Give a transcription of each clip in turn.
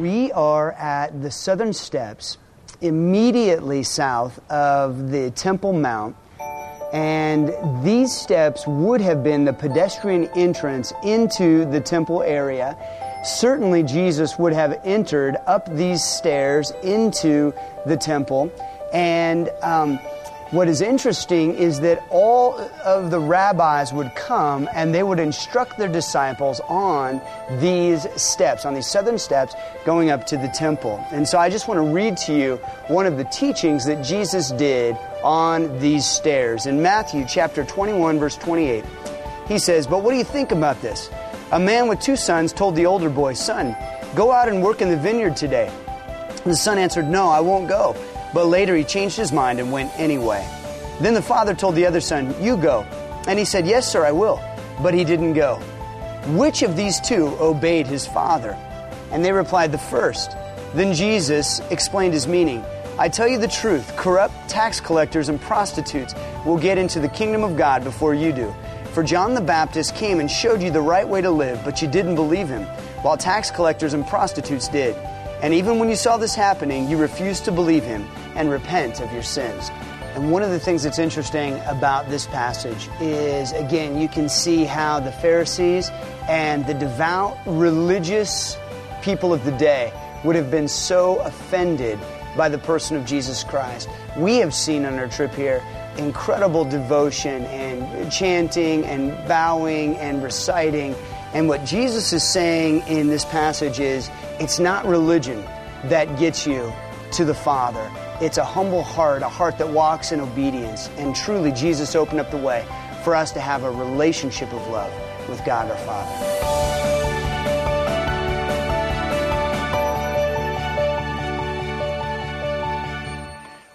We are at the southern steps, immediately south of the Temple Mount. And these steps would have been the pedestrian entrance into the temple area. Certainly, Jesus would have entered up these stairs into the temple. And um, what is interesting is that all of the rabbis would come and they would instruct their disciples on these steps, on these southern steps going up to the temple. And so I just want to read to you one of the teachings that Jesus did on these stairs. In Matthew chapter 21, verse 28, he says, But what do you think about this? A man with two sons told the older boy, Son, go out and work in the vineyard today. The son answered, No, I won't go. But later he changed his mind and went anyway. Then the father told the other son, You go. And he said, Yes, sir, I will. But he didn't go. Which of these two obeyed his father? And they replied, The first. Then Jesus explained his meaning. I tell you the truth corrupt tax collectors and prostitutes will get into the kingdom of God before you do. For John the Baptist came and showed you the right way to live, but you didn't believe him, while tax collectors and prostitutes did. And even when you saw this happening, you refused to believe him and repent of your sins. And one of the things that's interesting about this passage is, again, you can see how the Pharisees and the devout religious people of the day would have been so offended by the person of Jesus Christ. We have seen on our trip here incredible devotion and chanting and bowing and reciting. And what Jesus is saying in this passage is it's not religion that gets you to the Father. It's a humble heart, a heart that walks in obedience. And truly, Jesus opened up the way for us to have a relationship of love with God our Father.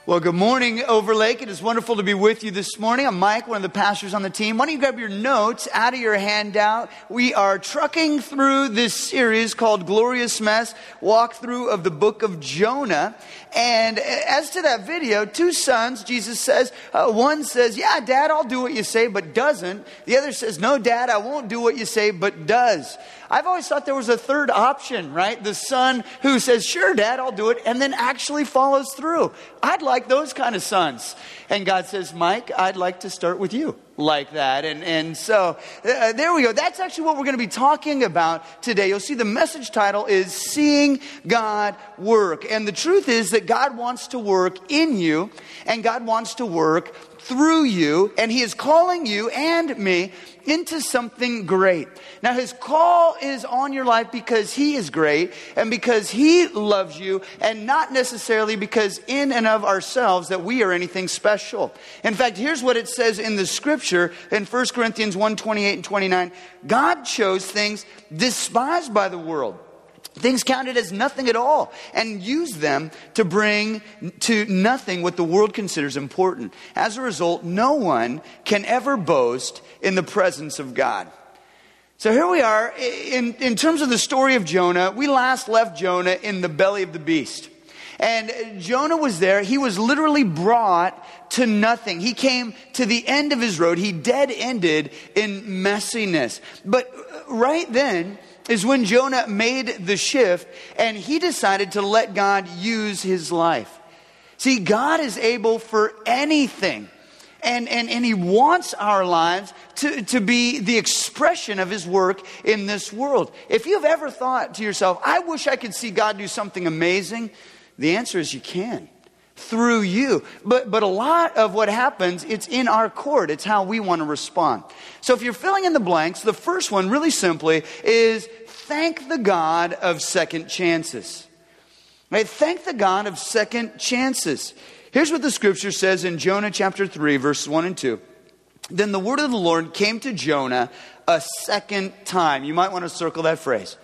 Well, good morning, Overlake. It is wonderful to be with you this morning. I'm Mike, one of the pastors on the team. Why don't you grab your notes out of your handout? We are trucking through this series called Glorious Mess, walkthrough of the book of Jonah. And as to that video, two sons, Jesus says, uh, one says, Yeah, dad, I'll do what you say, but doesn't. The other says, No, dad, I won't do what you say, but does. I've always thought there was a third option, right? The son who says, Sure, dad, I'll do it, and then actually follows through. I'd like those kind of sons. And God says, Mike, I'd like to start with you like that. And, and so uh, there we go. That's actually what we're going to be talking about today. You'll see the message title is Seeing God Work. And the truth is that God wants to work in you and God wants to work through you, and He is calling you and me into something great. Now, His call is on your life because He is great and because He loves you, and not necessarily because in and of ourselves that we are anything special. In fact, here's what it says in the scripture in 1 Corinthians 1 28 and 29 God chose things despised by the world things counted as nothing at all and use them to bring to nothing what the world considers important. As a result, no one can ever boast in the presence of God. So here we are. In, in terms of the story of Jonah, we last left Jonah in the belly of the beast. And Jonah was there. He was literally brought to nothing. He came to the end of his road. He dead ended in messiness. But uh, right then, is when Jonah made the shift and he decided to let God use his life. See, God is able for anything. And, and, and he wants our lives to, to be the expression of his work in this world. If you've ever thought to yourself, I wish I could see God do something amazing, the answer is you can through you. But, but a lot of what happens, it's in our court. It's how we want to respond. So if you're filling in the blanks, the first one, really simply, is thank the God of second chances. Right? Thank the God of second chances. Here's what the scripture says in Jonah chapter 3, verses 1 and 2. Then the word of the Lord came to Jonah a second time. You might want to circle that phrase.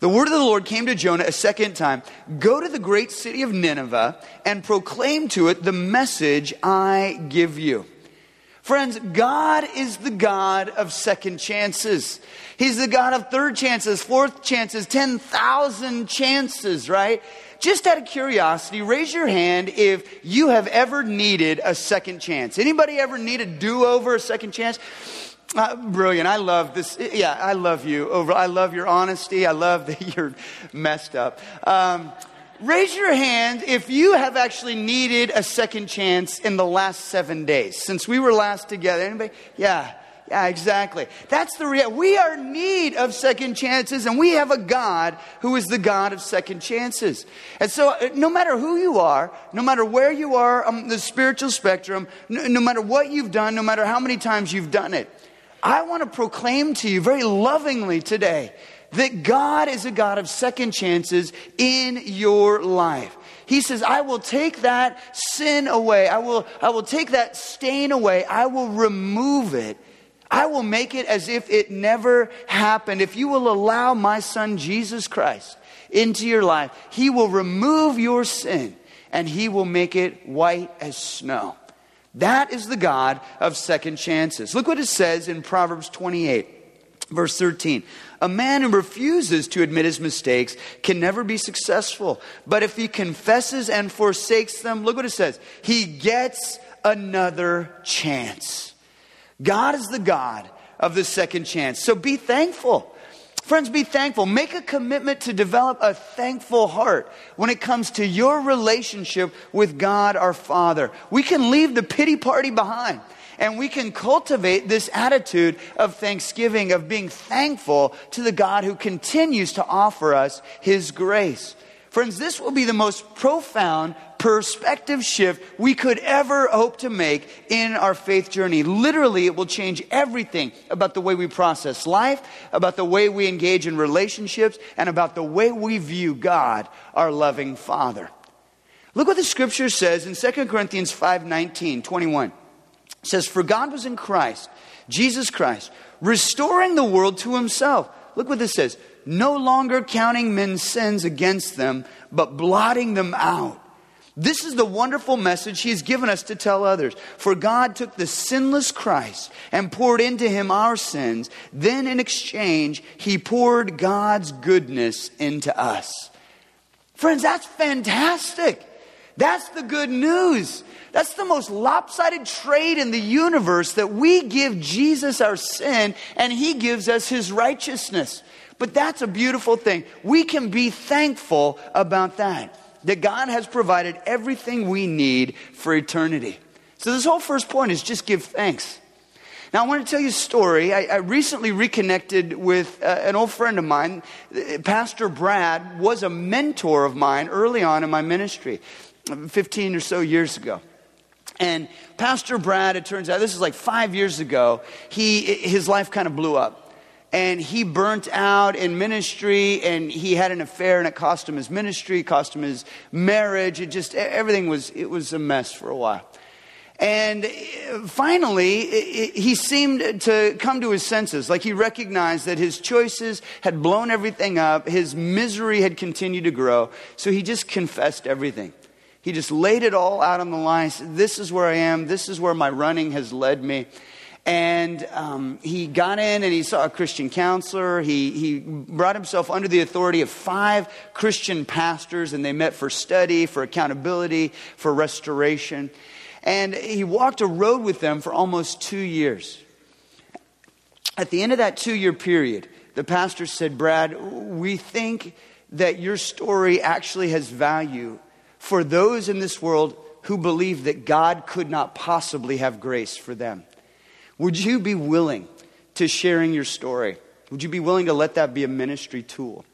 The word of the Lord came to Jonah a second time Go to the great city of Nineveh and proclaim to it the message I give you. Friends, God is the God of second chances. He's the God of third chances, fourth chances, 10,000 chances, right? Just out of curiosity, raise your hand if you have ever needed a second chance. Anybody ever need a do over, a second chance? Uh, brilliant. I love this. Yeah, I love you. Over, I love your honesty. I love that you're messed up. Um, raise your hand if you have actually needed a second chance in the last seven days since we were last together. Anybody? Yeah. Yeah, exactly. That's the reality. We are in need of second chances, and we have a God who is the God of second chances. And so, uh, no matter who you are, no matter where you are on the spiritual spectrum, no, no matter what you've done, no matter how many times you've done it, I want to proclaim to you very lovingly today that God is a God of second chances in your life. He says, I will take that sin away. I will, I will take that stain away. I will remove it. I will make it as if it never happened. If you will allow my son Jesus Christ into your life, he will remove your sin and he will make it white as snow. That is the God of second chances. Look what it says in Proverbs 28, verse 13. A man who refuses to admit his mistakes can never be successful. But if he confesses and forsakes them, look what it says. He gets another chance. God is the God of the second chance. So be thankful. Friends, be thankful. Make a commitment to develop a thankful heart when it comes to your relationship with God our Father. We can leave the pity party behind and we can cultivate this attitude of thanksgiving, of being thankful to the God who continues to offer us His grace. Friends, this will be the most profound perspective shift we could ever hope to make in our faith journey. Literally, it will change everything about the way we process life, about the way we engage in relationships, and about the way we view God, our loving Father. Look what the scripture says in 2 Corinthians 5 19, 21. It says, For God was in Christ, Jesus Christ, restoring the world to himself. Look what this says no longer counting men's sins against them, but blotting them out. This is the wonderful message he's given us to tell others. For God took the sinless Christ and poured into him our sins. Then, in exchange, he poured God's goodness into us. Friends, that's fantastic. That's the good news. That's the most lopsided trade in the universe that we give Jesus our sin and he gives us his righteousness. But that's a beautiful thing. We can be thankful about that. That God has provided everything we need for eternity. So, this whole first point is just give thanks. Now, I want to tell you a story. I, I recently reconnected with uh, an old friend of mine. Pastor Brad was a mentor of mine early on in my ministry, 15 or so years ago. And Pastor Brad, it turns out, this is like five years ago, he, his life kind of blew up and he burnt out in ministry and he had an affair and it cost him his ministry cost him his marriage. It just everything was it was a mess for a while. And uh, finally he seemed to come to his senses. Like he recognized that his choices had blown everything up. His misery had continued to grow. So he just confessed everything. He just laid it all out on the line said, this is where i am. This is where my running has led me and um, he got in and he saw a Christian counselor. He, he brought himself under the authority of five Christian pastors, and they met for study, for accountability, for restoration. And he walked a road with them for almost two years. At the end of that two year period, the pastor said, Brad, we think that your story actually has value for those in this world who believe that God could not possibly have grace for them. Would you be willing to sharing your story? Would you be willing to let that be a ministry tool?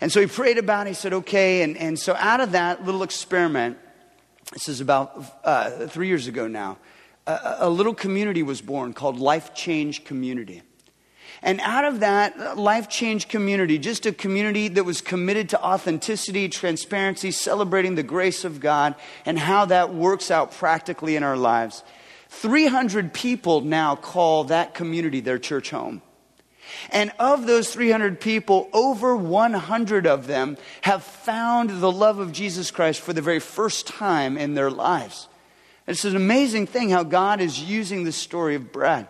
And so he prayed about it. He said, okay. And, and so out of that little experiment, this is about uh, three years ago now, a, a little community was born called Life Change Community. And out of that life change community, just a community that was committed to authenticity, transparency, celebrating the grace of God, and how that works out practically in our lives, 300 people now call that community their church home. And of those 300 people, over 100 of them have found the love of Jesus Christ for the very first time in their lives. It's an amazing thing how God is using the story of Brad.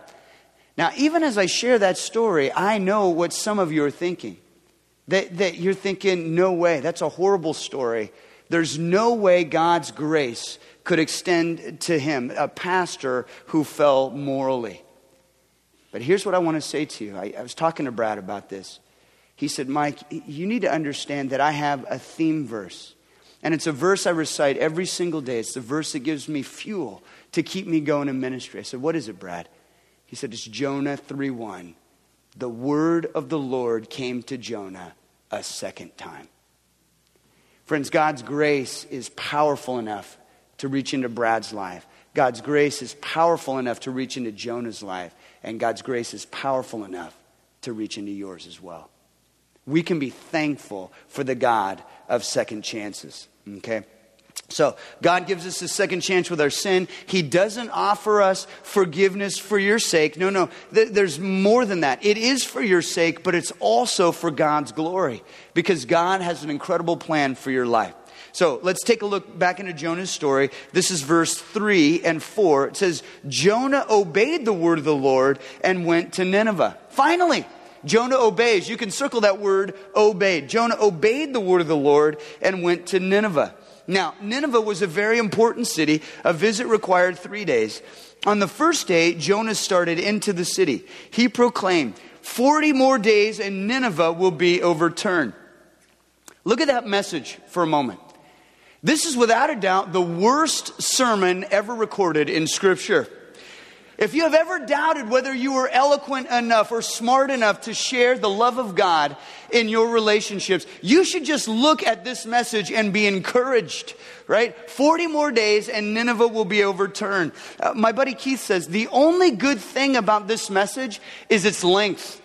Now, even as I share that story, I know what some of you are thinking. That, that you're thinking, no way, that's a horrible story. There's no way God's grace could extend to him, a pastor who fell morally. But here's what I want to say to you. I, I was talking to Brad about this. He said, Mike, you need to understand that I have a theme verse. And it's a verse I recite every single day. It's the verse that gives me fuel to keep me going in ministry. I said, What is it, Brad? He said, It's Jonah 3 1. The word of the Lord came to Jonah a second time. Friends, God's grace is powerful enough to reach into Brad's life. God's grace is powerful enough to reach into Jonah's life. And God's grace is powerful enough to reach into yours as well. We can be thankful for the God of second chances. Okay? So, God gives us a second chance with our sin. He doesn't offer us forgiveness for your sake. No, no. Th- there's more than that. It is for your sake, but it's also for God's glory because God has an incredible plan for your life. So let's take a look back into Jonah's story. This is verse 3 and 4. It says, Jonah obeyed the word of the Lord and went to Nineveh. Finally, Jonah obeys. You can circle that word obeyed. Jonah obeyed the word of the Lord and went to Nineveh. Now, Nineveh was a very important city. A visit required three days. On the first day, Jonah started into the city. He proclaimed, 40 more days and Nineveh will be overturned. Look at that message for a moment. This is without a doubt the worst sermon ever recorded in Scripture. If you have ever doubted whether you were eloquent enough or smart enough to share the love of God in your relationships, you should just look at this message and be encouraged, right? 40 more days and Nineveh will be overturned. Uh, my buddy Keith says the only good thing about this message is its length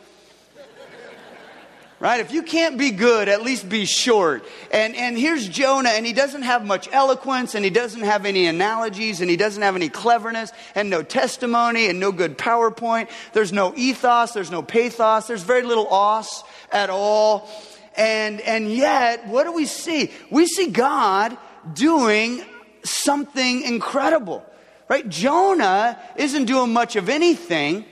right? If you can't be good, at least be short. And, and here's Jonah, and he doesn't have much eloquence, and he doesn't have any analogies, and he doesn't have any cleverness, and no testimony, and no good PowerPoint. There's no ethos, there's no pathos, there's very little os at all. And, and yet, what do we see? We see God doing something incredible, right? Jonah isn't doing much of anything.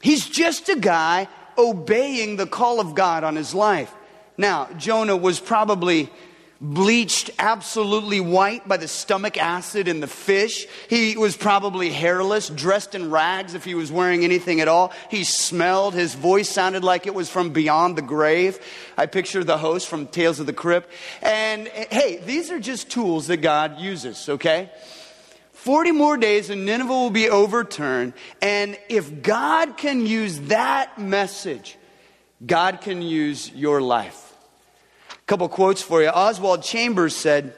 He's just a guy obeying the call of God on his life. Now, Jonah was probably bleached absolutely white by the stomach acid in the fish. He was probably hairless, dressed in rags if he was wearing anything at all. He smelled, his voice sounded like it was from beyond the grave. I picture the host from Tales of the Crypt. And hey, these are just tools that God uses, okay? 40 more days and Nineveh will be overturned. And if God can use that message, God can use your life. A couple quotes for you. Oswald Chambers said,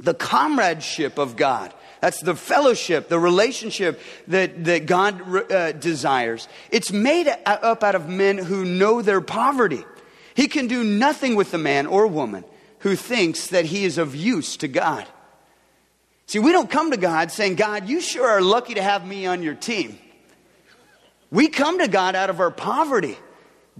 The comradeship of God. That's the fellowship, the relationship that, that God uh, desires. It's made up out of men who know their poverty. He can do nothing with the man or woman who thinks that he is of use to God. See, we don't come to God saying, God, you sure are lucky to have me on your team. We come to God out of our poverty.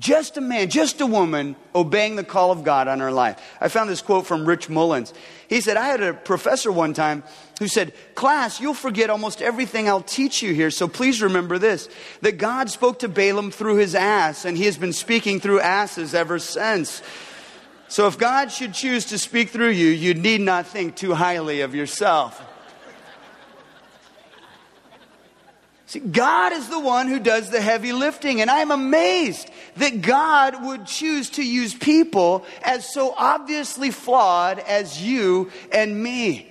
Just a man, just a woman obeying the call of God on her life. I found this quote from Rich Mullins. He said, I had a professor one time who said, Class, you'll forget almost everything I'll teach you here, so please remember this that God spoke to Balaam through his ass, and he has been speaking through asses ever since. So if God should choose to speak through you, you need not think too highly of yourself. See, God is the one who does the heavy lifting, and I'm amazed that God would choose to use people as so obviously flawed as you and me.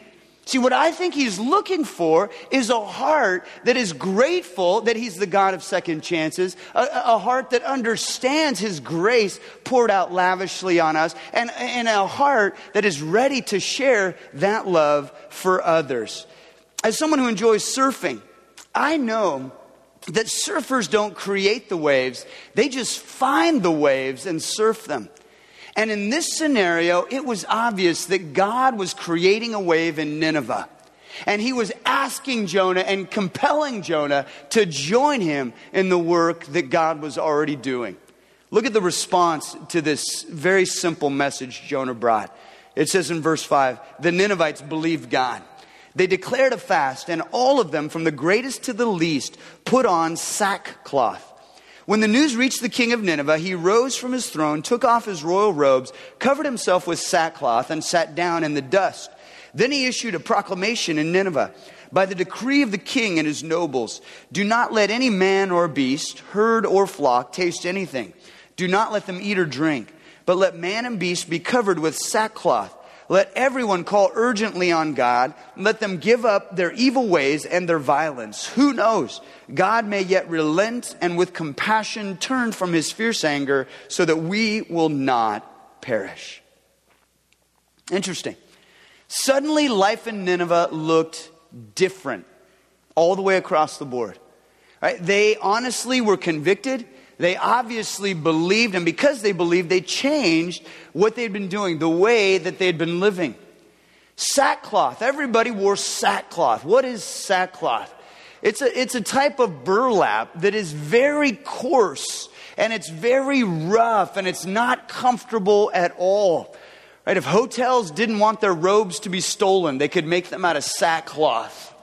See, what I think he's looking for is a heart that is grateful that he's the God of second chances, a, a, heart that understands his grace poured out lavishly on us, and, and a heart that is ready to share that love for others. As someone who enjoys surfing, I know that surfers don't create the waves, they just find the waves and surf them. And in this scenario, it was obvious that God was creating a wave in Nineveh. And he was asking Jonah and compelling Jonah to join him in the work that God was already doing. Look at the response to this very simple message Jonah brought. It says in verse 5 the Ninevites believed God. They declared a fast, and all of them, from the greatest to the least, put on sackcloth. When the news reached the king of Nineveh, he rose from his throne, took off his royal robes, covered himself with sackcloth, and sat down in the dust. Then he issued a proclamation in Nineveh by the decree of the king and his nobles, do not let any man or beast, herd or flock taste anything. Do not let them eat or drink, but let man and beast be covered with sackcloth. Let everyone call urgently on God. Let them give up their evil ways and their violence. Who knows? God may yet relent and with compassion turn from his fierce anger so that we will not perish. Interesting. Suddenly, life in Nineveh looked different all the way across the board. Right? They honestly were convicted. They obviously believed, and because they believed, they changed what they'd been doing, the way that they'd been living. Sackcloth. Everybody wore sackcloth. What is sackcloth? It's a, it's a type of burlap that is very coarse and it's very rough and it's not comfortable at all. Right? If hotels didn't want their robes to be stolen, they could make them out of sackcloth.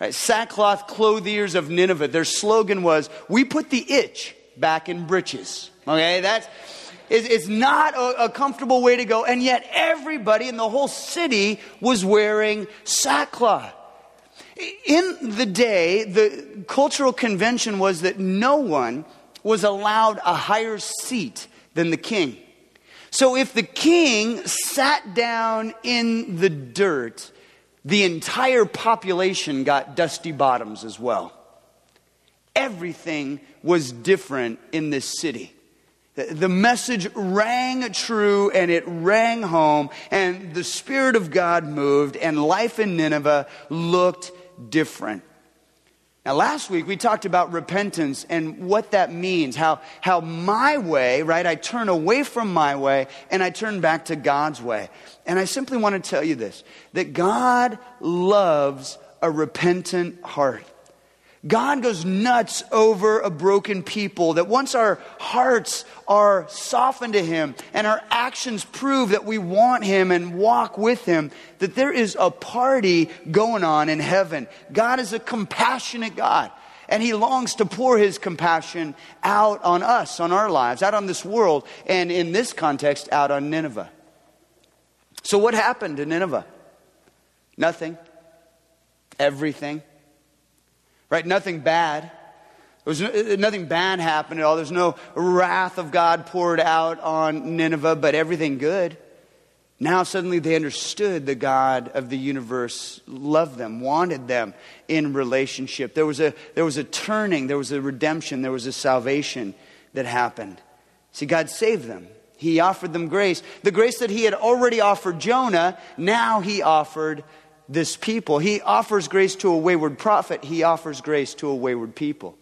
Right? Sackcloth clothiers of Nineveh, their slogan was, We put the itch back in breeches. Okay, that's. It's not a comfortable way to go, and yet everybody in the whole city was wearing sackcloth. In the day, the cultural convention was that no one was allowed a higher seat than the king. So if the king sat down in the dirt, the entire population got dusty bottoms as well. Everything was different in this city. The message rang true and it rang home, and the Spirit of God moved, and life in Nineveh looked different. Now, last week we talked about repentance and what that means, how, how my way, right, I turn away from my way and I turn back to God's way. And I simply want to tell you this that God loves a repentant heart. God goes nuts over a broken people. That once our hearts are softened to Him and our actions prove that we want Him and walk with Him, that there is a party going on in heaven. God is a compassionate God. And He longs to pour His compassion out on us, on our lives, out on this world, and in this context, out on Nineveh. So, what happened to Nineveh? Nothing. Everything right? Nothing bad. There was uh, nothing bad happened at all. There's no wrath of God poured out on Nineveh, but everything good. Now suddenly they understood the God of the universe loved them, wanted them in relationship. There was a, there was a turning, there was a redemption, there was a salvation that happened. See, God saved them. He offered them grace. The grace that He had already offered Jonah, now He offered this people. He offers grace to a wayward prophet, he offers grace to a wayward people.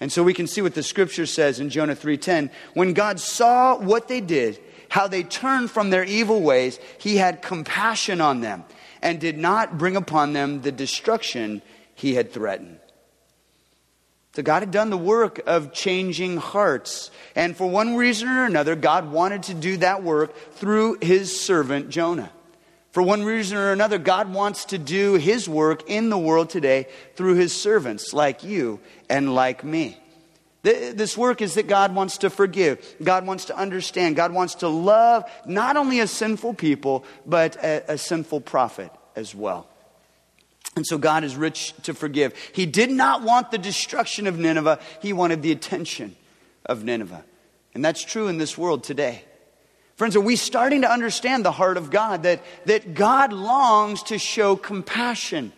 And so we can see what the scripture says in Jonah 3:10, when God saw what they did, how they turned from their evil ways, he had compassion on them and did not bring upon them the destruction he had threatened. So God had done the work of changing hearts. And for one reason or another, God wanted to do that work through his servant Jonah. For one reason or another, God wants to do His work in the world today through His servants like you and like me. This work is that God wants to forgive, God wants to understand, God wants to love not only a sinful people, but a, a sinful prophet as well. And so God is rich to forgive. He did not want the destruction of Nineveh, He wanted the attention of Nineveh. And that's true in this world today. Friends, are we starting to understand the heart of God? That, that God longs to show compassion.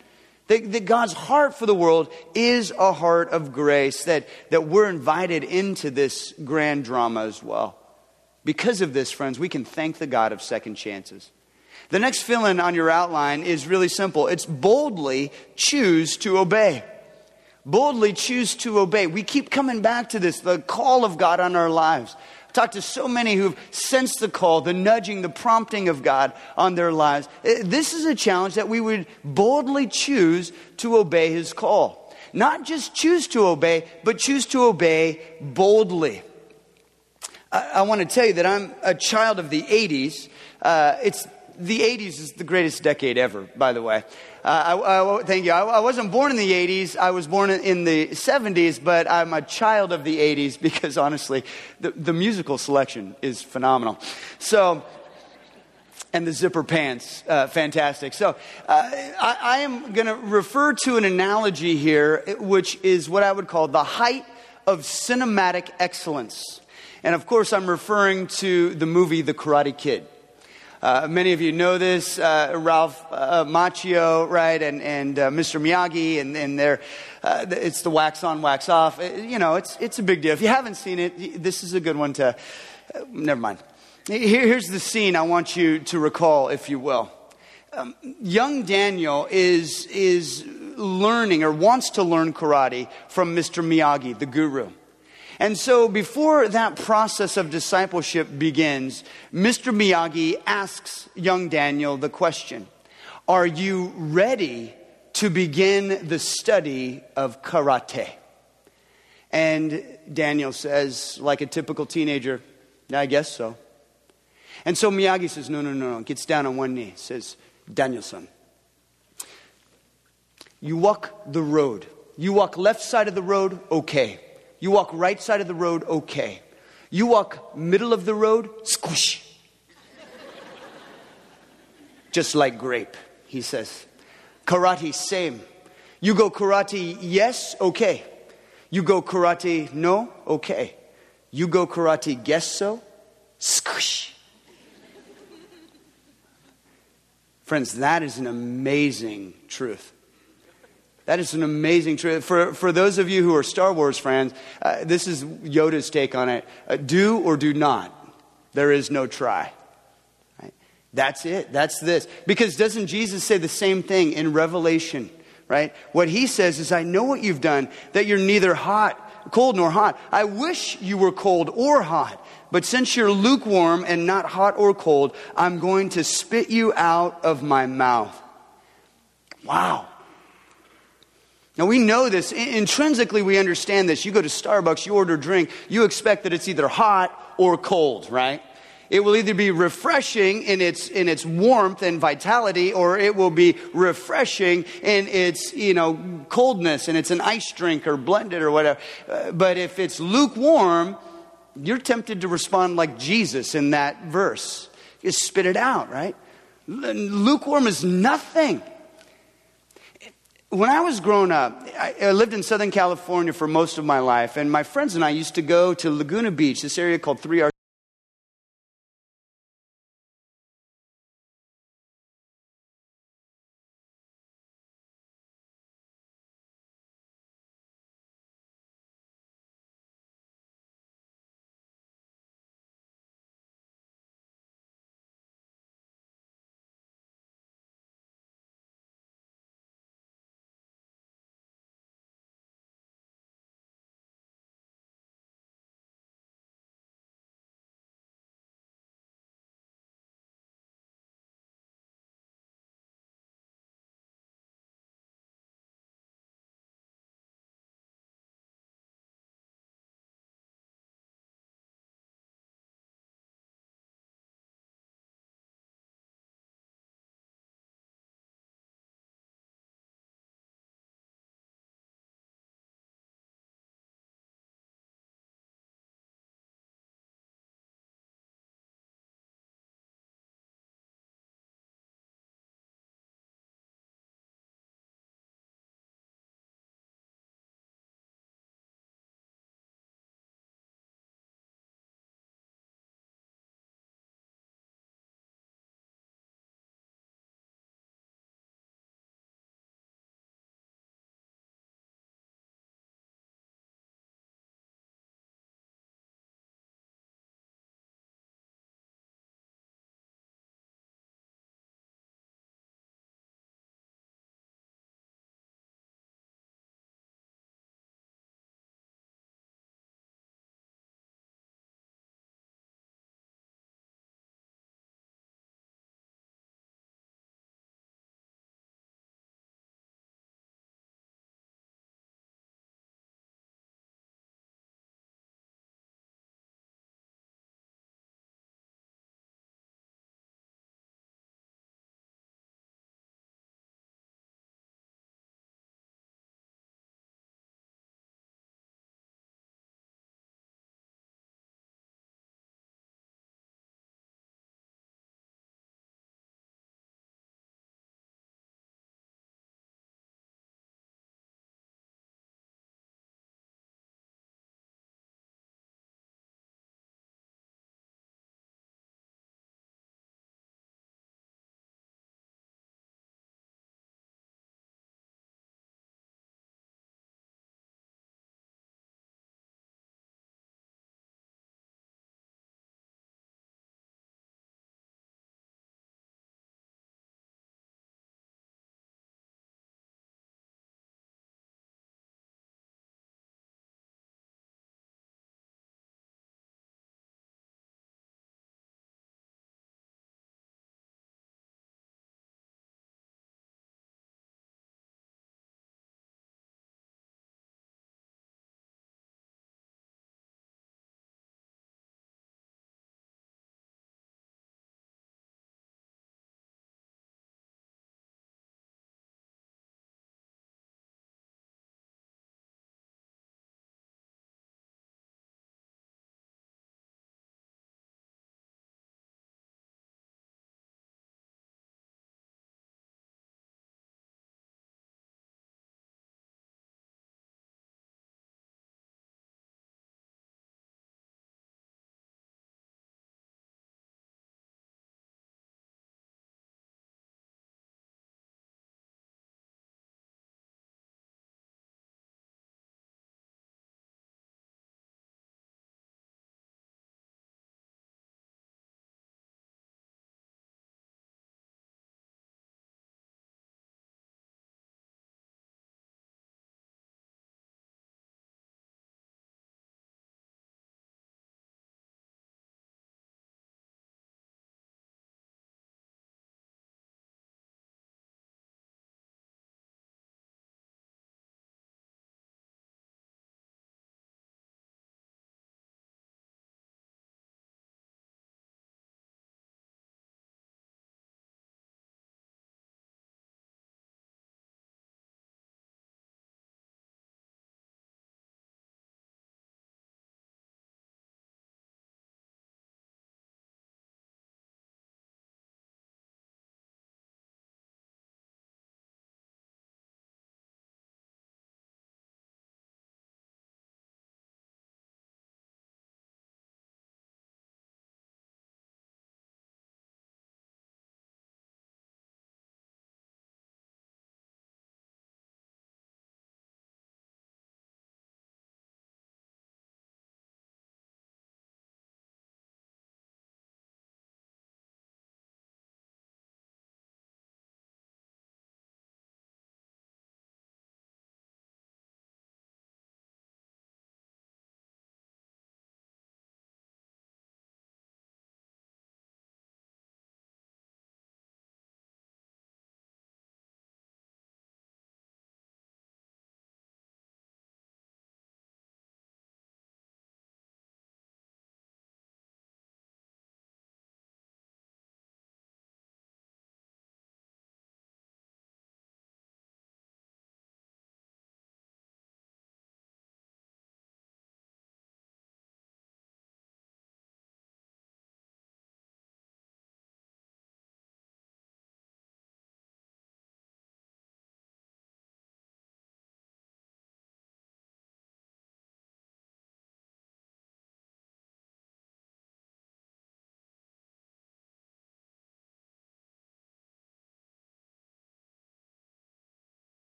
That, that God's heart for the world is a heart of grace. That, that we're invited into this grand drama as well. Because of this, friends, we can thank the God of second chances. The next fill in on your outline is really simple it's boldly choose to obey. Boldly choose to obey. We keep coming back to this the call of God on our lives talked to so many who've sensed the call, the nudging, the prompting of God on their lives. Eh, this is a challenge that we would boldly choose to obey His call. Not just choose to obey, but choose to obey boldly. I, I want to tell you that I'm a child of the 80s. Uh, it's the 80s is the greatest decade ever, by the way. Uh, I, I, thank you. I, I, wasn't born in the 80s. I was born in the 70s, but I'm a child of the 80s because honestly, the, the musical selection is phenomenal. So, and the zipper pants. Uh, fantastic. So, uh, I, I am going to refer to an analogy here, which is what I would call the height of cinematic excellence. And of course, I'm referring to the movie The Karate Kid. Uh, many of you know this, uh, Ralph uh, Macchio, right, and, and uh, Mr. Miyagi, and, and they're, uh, it's the wax on, wax off. Uh, you know, it's, it's a big deal. If you haven't seen it, this is a good one to, never mind. Here, here's the scene I want you to recall, if you will. Um, young Daniel is, is learning or wants to learn karate from Mr. Miyagi, the guru. And so, before that process of discipleship begins, Mr. Miyagi asks young Daniel the question Are you ready to begin the study of karate? And Daniel says, like a typical teenager, I guess so. And so Miyagi says, No, no, no, no. Gets down on one knee, says, Daniel-san, you walk the road. You walk left side of the road, okay. You walk right side of the road, okay. You walk middle of the road, squish. Just like grape, he says. Karate, same. You go karate, yes, okay. You go karate, no, okay. You go karate, guess so, squish. Friends, that is an amazing truth. That is an amazing truth. For, for those of you who are Star Wars fans, uh, this is Yoda's take on it. Uh, do or do not. There is no try. Right? That's it. That's this. Because doesn't Jesus say the same thing in Revelation? Right? What he says is, I know what you've done, that you're neither hot, cold nor hot. I wish you were cold or hot. But since you're lukewarm and not hot or cold, I'm going to spit you out of my mouth. Wow. Now we know this. Intrinsically, we understand this. You go to Starbucks, you order a drink, you expect that it's either hot or cold, right? It will either be refreshing in its, in its warmth and vitality, or it will be refreshing in its, you know, coldness and it's an ice drink or blended or whatever. Uh, but if it's lukewarm, you're tempted to respond like Jesus in that verse. You spit it out, right? Lukewarm is nothing. When I was growing up, I lived in Southern California for most of my life, and my friends and I used to go to Laguna Beach, this area called Three R